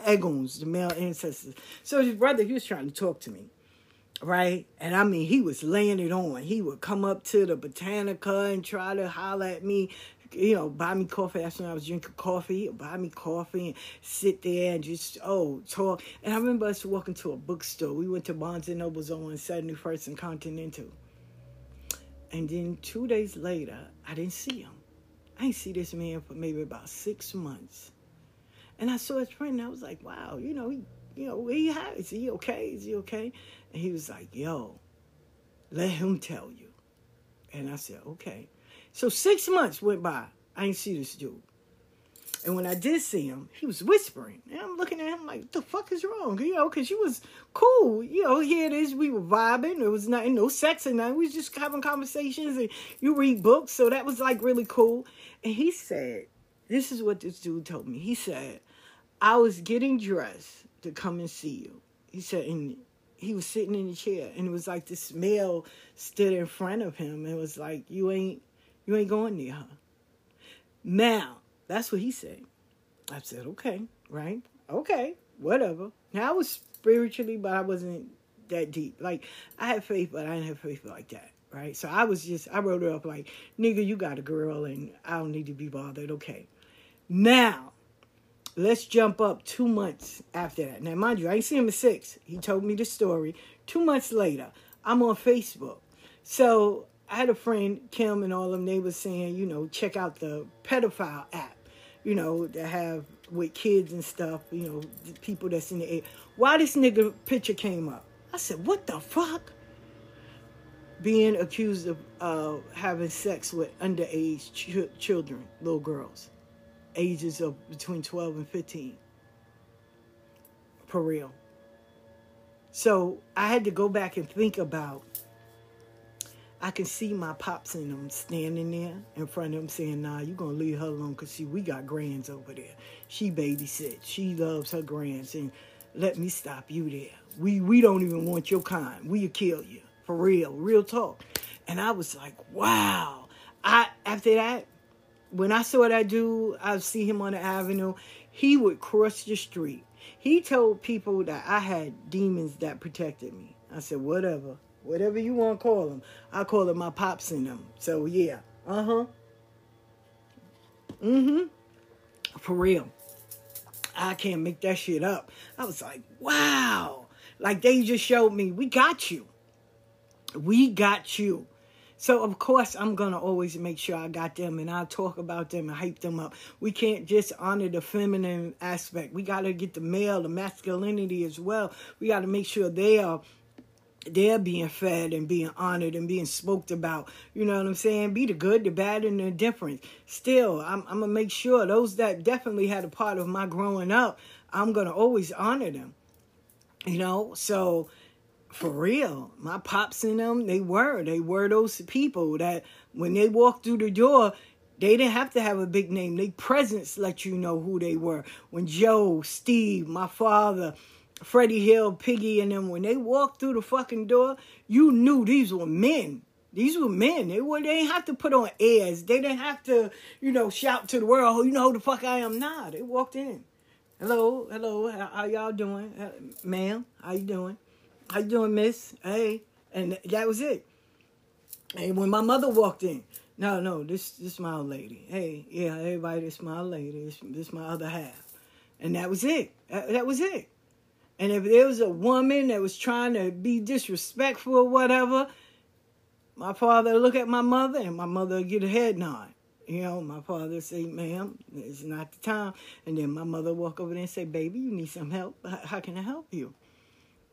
eguns, the male ancestors. So his brother, he was trying to talk to me, right? And I mean, he was laying it on. He would come up to the Botanica and try to holler at me. You know, buy me coffee. That's when I was drinking coffee. Buy me coffee and sit there and just oh talk. And I remember us walking to a bookstore. We went to Barnes and Noble's on 71st and Continental and then two days later, I didn't see him. I didn't see this man for maybe about six months. And I saw his friend and I was like, wow, you know, he, you know, he had, is he okay? Is he okay? And he was like, yo, let him tell you. And I said, okay. So six months went by. I didn't see this dude. And when I did see him, he was whispering. And I'm looking at him like, the fuck is wrong? You know, because he was cool. You know, here it is. We were vibing. There was nothing, no sex and nothing. We was just having conversations and you read books. So that was like really cool. And he said, this is what this dude told me. He said, I was getting dressed to come and see you. He said, and he was sitting in the chair, and it was like this male stood in front of him, and was like, "You ain't, you ain't going near her." Now, that's what he said. I said, "Okay, right, okay, whatever." Now I was spiritually, but I wasn't that deep. Like I had faith, but I didn't have faith like that, right? So I was just, I wrote it up like, "Nigga, you got a girl, and I don't need to be bothered." Okay, now let's jump up two months after that. Now, mind you, I ain't seen him at six. He told me the story. Two months later, I'm on Facebook. So I had a friend, Kim, and all them, they were saying, you know, check out the pedophile app, you know, that have with kids and stuff, you know, people that's in the air. Why this nigga picture came up? I said, what the fuck? Being accused of uh, having sex with underage ch- children, little girls ages of between 12 and 15. For real. So I had to go back and think about. I can see my pops and them standing there in front of them saying, nah, you going to leave her alone because, see, we got grands over there. She babysits. She loves her grands. And let me stop you there. We, we don't even want your kind. We'll kill you. For real. Real talk. And I was like, wow. I After that, when I saw that dude, I see him on the avenue. He would cross the street. He told people that I had demons that protected me. I said, whatever, whatever you want to call them. I call them my pops in them. So yeah, uh huh. Mm hmm. For real. I can't make that shit up. I was like, wow. Like they just showed me, we got you. We got you. So of course I'm gonna always make sure I got them and I'll talk about them and hype them up. We can't just honor the feminine aspect. We gotta get the male, the masculinity as well. We gotta make sure they are they're being fed and being honored and being spoke about. You know what I'm saying? Be the good, the bad, and the different. Still, I'm, I'm gonna make sure those that definitely had a part of my growing up, I'm gonna always honor them. You know, so for real. My pops and them, they were. They were those people that when they walked through the door, they didn't have to have a big name. Their presence let you know who they were. When Joe, Steve, my father, Freddie Hill, Piggy, and them, when they walked through the fucking door, you knew these were men. These were men. They were. They didn't have to put on airs. They didn't have to, you know, shout to the world, "You know who the fuck I am." Nah, they walked in. Hello, hello. How, how y'all doing, uh, ma'am? How you doing? How you doing, miss? Hey. And that was it. And when my mother walked in, no, no, this this my old lady. Hey, yeah, everybody, this my old lady. This, this my other half. And that was it. That, that was it. And if there was a woman that was trying to be disrespectful or whatever, my father would look at my mother and my mother would get a head nod. You know, my father would say, ma'am, it's not the time. And then my mother would walk over there and say, baby, you need some help. How can I help you?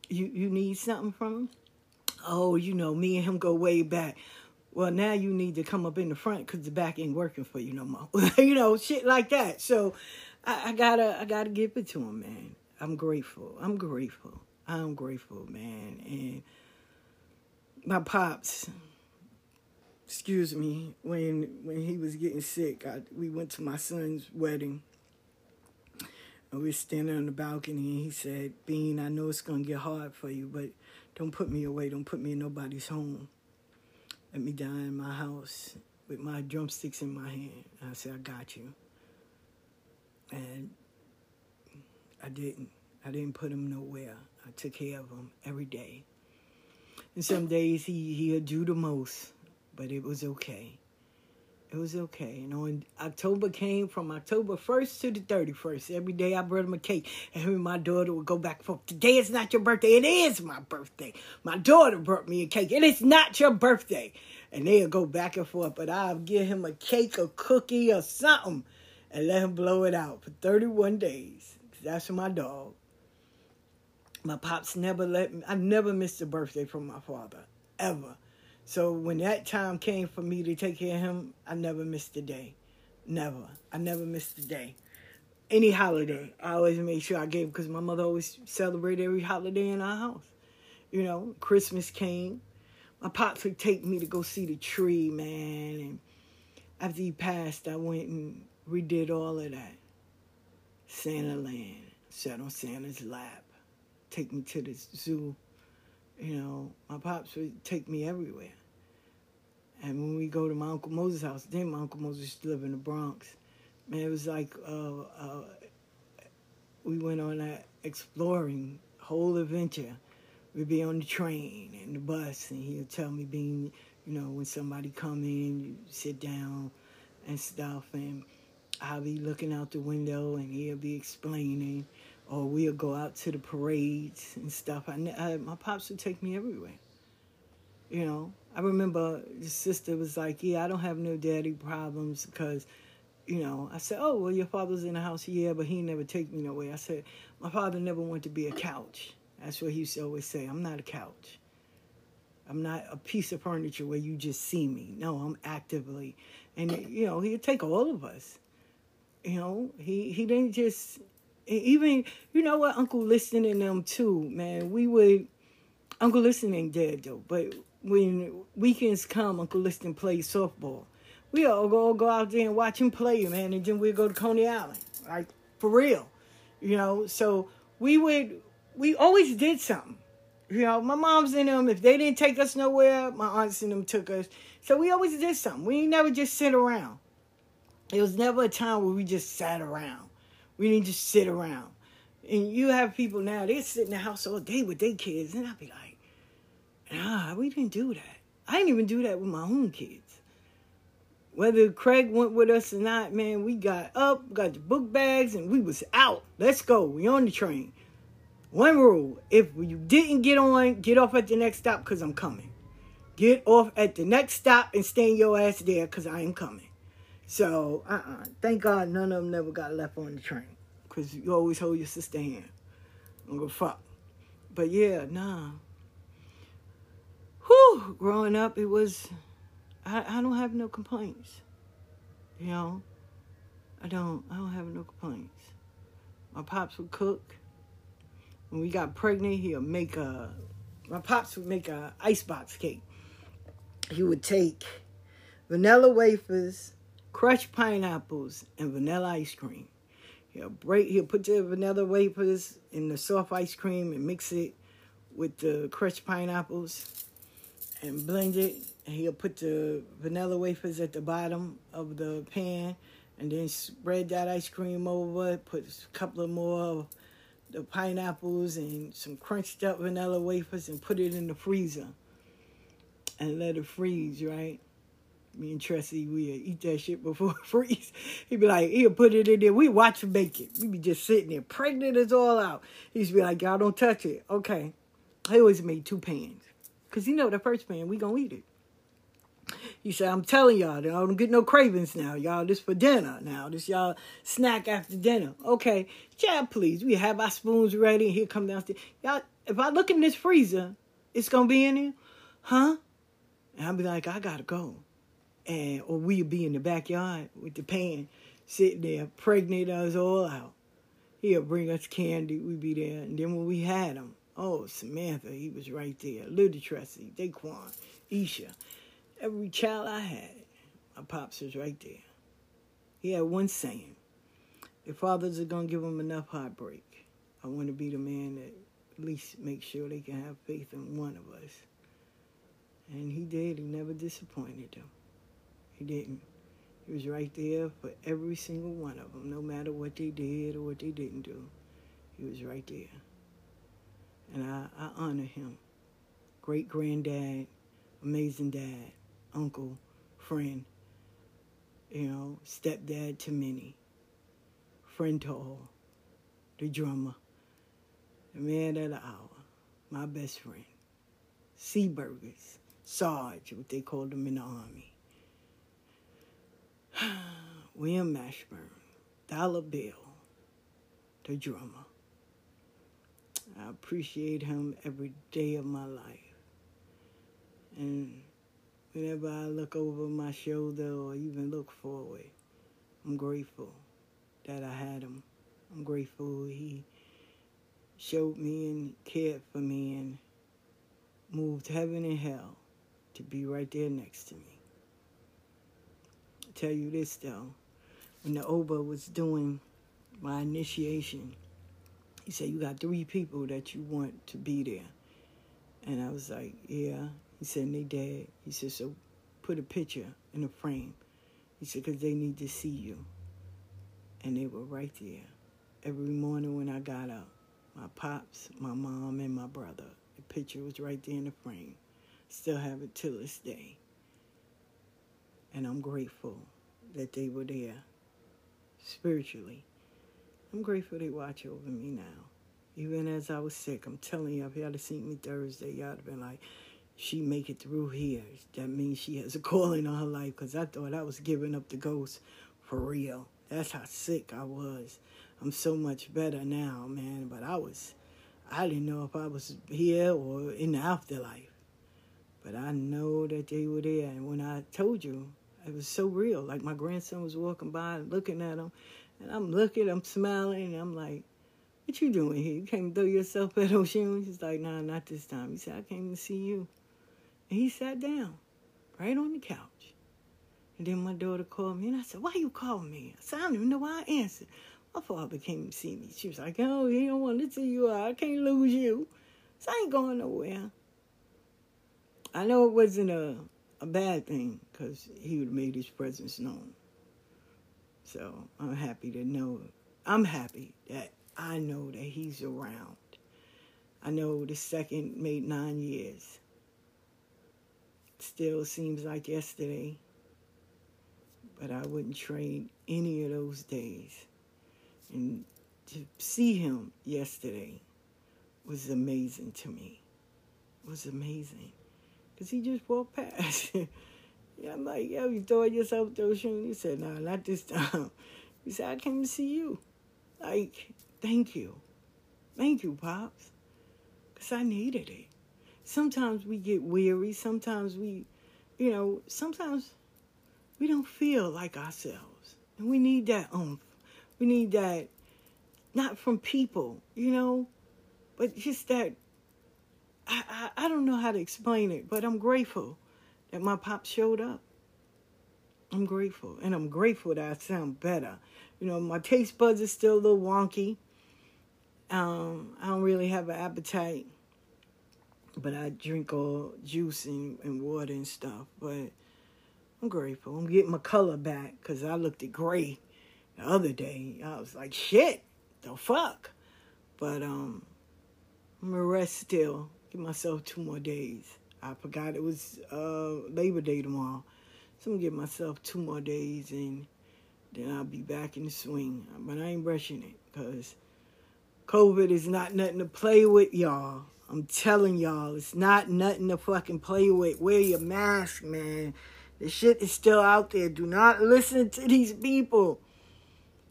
You you need something from him? Oh, you know, me and him go way back. Well, now you need to come up in the front because the back ain't working for you no more. you know, shit like that. So I, I, gotta I gotta give it to him, man. I'm grateful. I'm grateful. I'm grateful, man. And my pops, excuse me, when when he was getting sick, I, we went to my son's wedding and we were standing on the balcony and he said, Bean, I know it's going to get hard for you, but don't put me away. Don't put me in nobody's home. Let me die in my house with my drumsticks in my hand. And I said, I got you. And I didn't. I didn't put him nowhere. I took care of him every day. And some days he, he'd do the most, but it was okay. It was okay. Know, when October came from October 1st to the 31st, every day I brought him a cake. And him and my daughter would go back and forth. Today is not your birthday. It is my birthday. My daughter brought me a cake. and It is not your birthday. And they'll go back and forth. But I'll give him a cake, a cookie, or something and let him blow it out for 31 days. That's my dog. My pops never let me, I never missed a birthday from my father, ever. So when that time came for me to take care of him, I never missed a day. Never. I never missed a day. Any holiday, I always made sure I gave because my mother always celebrated every holiday in our house. You know, Christmas came. My pops would take me to go see the tree, man. And after he passed, I went and redid all of that. Santa Land, sat on Santa's lap, take me to the zoo. You know, my pops would take me everywhere. And when we go to my Uncle Moses' house, then my Uncle Moses used to live in the Bronx. Man, it was like uh, uh, we went on that exploring whole adventure. We'd be on the train and the bus, and he'd tell me being, you know, when somebody come in, you sit down and stuff, and I'll be looking out the window, and he'll be explaining, or we'll go out to the parades and stuff. I, I my pops would take me everywhere. You know, I remember the sister was like, "Yeah, I don't have no daddy problems because." you know, I said, "Oh, well, your father's in the house, yeah, but he never take me nowhere." I said, "My father never wanted to be a couch. That's what he used to always say. I'm not a couch. I'm not a piece of furniture where you just see me. No, I'm actively, and you know, he'd take all of us. You know, he he didn't just even you know what Uncle Liston and them too, man. We would Uncle Liston ain't dead though, but when weekends come, Uncle Liston plays softball we all go go out there and watch him play, man, and then we go to Coney Island, like for real, you know. So we would, we always did something, you know. My mom's in them. If they didn't take us nowhere, my aunts in them took us. So we always did something. We never just sit around. It was never a time where we just sat around. We didn't just sit around. And you have people now, they sit in the house all day with their kids, and I'd be like, nah, we didn't do that. I didn't even do that with my own kids. Whether Craig went with us or not, man, we got up, got the book bags, and we was out. Let's go. We on the train. One rule: if you didn't get on, get off at the next stop because I'm coming. Get off at the next stop and stay your ass there because I am coming. So, uh-uh. Thank God none of them never got left on the train because you always hold your sister hand. I'm gonna fuck. But yeah, nah. Whew, growing up, it was I, I don't have no complaints. You know, I don't. I don't have no complaints. My pops would cook. When we got pregnant, he'll make a. My pops would make a icebox cake. He would take vanilla wafers, crushed pineapples, and vanilla ice cream. He'll break. He'll put the vanilla wafers in the soft ice cream and mix it with the crushed pineapples and blend it and he'll put the vanilla wafers at the bottom of the pan and then spread that ice cream over, put a couple of more of the pineapples and some crunched up vanilla wafers and put it in the freezer and let it freeze, right? Me and Tressie, we uh, eat that shit before it freeze. He'd be like, he'll put it in there. We watch him bake it. We be just sitting there, pregnant as all out. He'd be like, y'all don't touch it. Okay. I always made two pans. Because you know the first pan, we gonna eat it. He said, I'm telling y'all, I don't get no cravings now, y'all. This for dinner now. This y'all snack after dinner. Okay, yeah, please. We have our spoons ready, and here come downstairs. Y'all, if I look in this freezer, it's gonna be in there. huh? And I'll be like, I gotta go. And or we'll be in the backyard with the pan sitting there, pregnant us all out. He'll bring us candy, we'd be there. And then when we had him, oh, Samantha, he was right there. Little Tressie, Daquan, Isha every child I had, my pops was right there. He had one saying if fathers are to give them enough heartbreak, I want to be the man that at least make sure they can have faith in one of us. And he did. He never disappointed them. He didn't. He was right there for every single one of them, no matter what they did or what they didn't do. He was right there. And I, I honor him. Great granddad, amazing dad uncle, friend, you know, stepdad to many, friend to all, the drummer, the man of the hour, my best friend, Seaburgers, Sarge, what they called him in the army, William Mashburn, Dollar Bill, the drummer. I appreciate him every day of my life. And Whenever I look over my shoulder or even look forward, I'm grateful that I had him. I'm grateful he showed me and cared for me and moved heaven and hell to be right there next to me. Tell you this though, when the Oba was doing my initiation. He said, You got three people that you want to be there. And I was like, Yeah. He said, they dead. He said, So put a picture in a frame. He said, Because they need to see you. And they were right there. Every morning when I got up, my pops, my mom, and my brother. The picture was right there in the frame. Still have it till this day. And I'm grateful that they were there spiritually. I'm grateful they watch over me now. Even as I was sick, I'm telling you, if y'all had seen me Thursday, y'all would have been like, she make it through here. That means she has a calling on her life because I thought I was giving up the ghost for real. That's how sick I was. I'm so much better now, man. But I was, I didn't know if I was here or in the afterlife. But I know that they were there. And when I told you, it was so real. Like my grandson was walking by and looking at him. And I'm looking, I'm smiling, and I'm like, what you doing here? You came to throw yourself at Oshun? He's like, nah, not this time. He said, I came to see you. And he sat down right on the couch. And then my daughter called me, and I said, why you calling me? I said, I don't even know why I answered. My father came to see me. She was like, oh, he don't want to see you. I can't lose you. So I ain't going nowhere. I know it wasn't a, a bad thing because he would have made his presence known. So I'm happy to know. I'm happy that I know that he's around. I know the second made nine years. Still seems like yesterday, but I wouldn't trade any of those days. And to see him yesterday was amazing to me. It was amazing. Because he just walked past. yeah, I'm like, yo, you throw yourself those shoes? He said, no, nah, not this time. He said, I came to see you. Like, thank you. Thank you, Pops. Because I needed it. Sometimes we get weary. Sometimes we, you know, sometimes we don't feel like ourselves. And we need that oomph. We need that, not from people, you know, but just that. I, I, I don't know how to explain it, but I'm grateful that my pop showed up. I'm grateful. And I'm grateful that I sound better. You know, my taste buds are still a little wonky. Um, I don't really have an appetite, but I drink all juice and, and water and stuff. But I'm grateful. I'm getting my color back because I looked at gray the other day. I was like, shit, the fuck. But um, I'm gonna rest still. Give myself two more days. I forgot it was uh, Labor Day tomorrow. So I'm gonna give myself two more days and then I'll be back in the swing. But I ain't brushing it because COVID is not nothing to play with, y'all. I'm telling y'all, it's not nothing to fucking play with. Wear your mask, man. The shit is still out there. Do not listen to these people.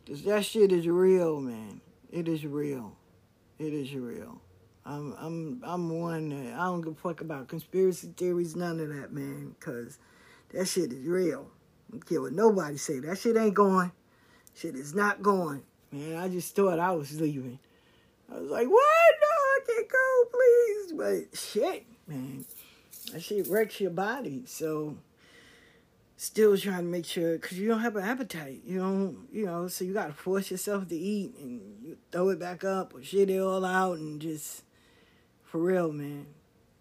Because that shit is real, man. It is real. It is real. I'm I'm I'm one that I don't give a fuck about conspiracy theories, none of that, man. Cause that shit is real. I don't care what nobody say. That shit ain't going. Shit is not going. Man, I just thought I was leaving. I was like, what? No, I can't go, please. But shit, man. That shit wrecks your body. So still trying to make sure because you don't have an appetite. You don't, you know, so you got to force yourself to eat and you throw it back up or shit it all out and just for real, man.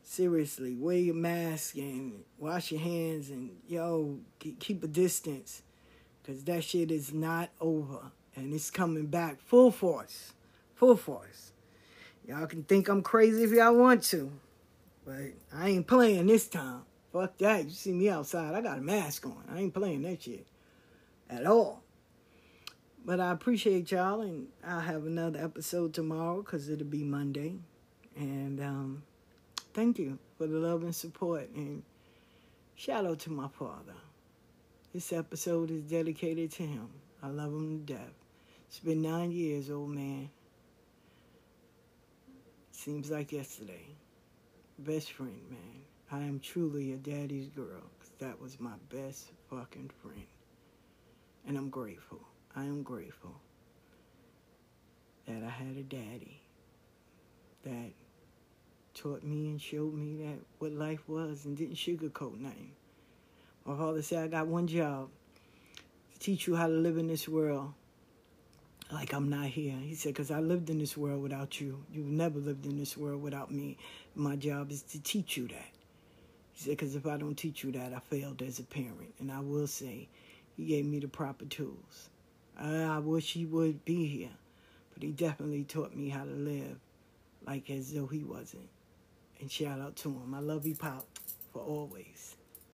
Seriously, wear your mask and wash your hands and yo keep a distance because that shit is not over and it's coming back full force, full force. Y'all can think I'm crazy if y'all want to, but I ain't playing this time. Fuck that. You see me outside, I got a mask on. I ain't playing that shit at all. But I appreciate y'all, and I'll have another episode tomorrow because it'll be Monday. And um, thank you for the love and support. And shout out to my father. This episode is dedicated to him. I love him to death. It's been nine years, old man. Seems like yesterday. Best friend, man. I am truly a daddy's girl that was my best fucking friend. And I'm grateful. I am grateful that I had a daddy that taught me and showed me that what life was and didn't sugarcoat nothing. My father said, I got one job to teach you how to live in this world. like I'm not here. He said, because I lived in this world without you. You've never lived in this world without me. My job is to teach you that. He said, because if I don't teach you that, I failed as a parent. And I will say, he gave me the proper tools. I, I wish he would be here, but he definitely taught me how to live like as though he wasn't. And shout out to him. I love you, Pop, for always.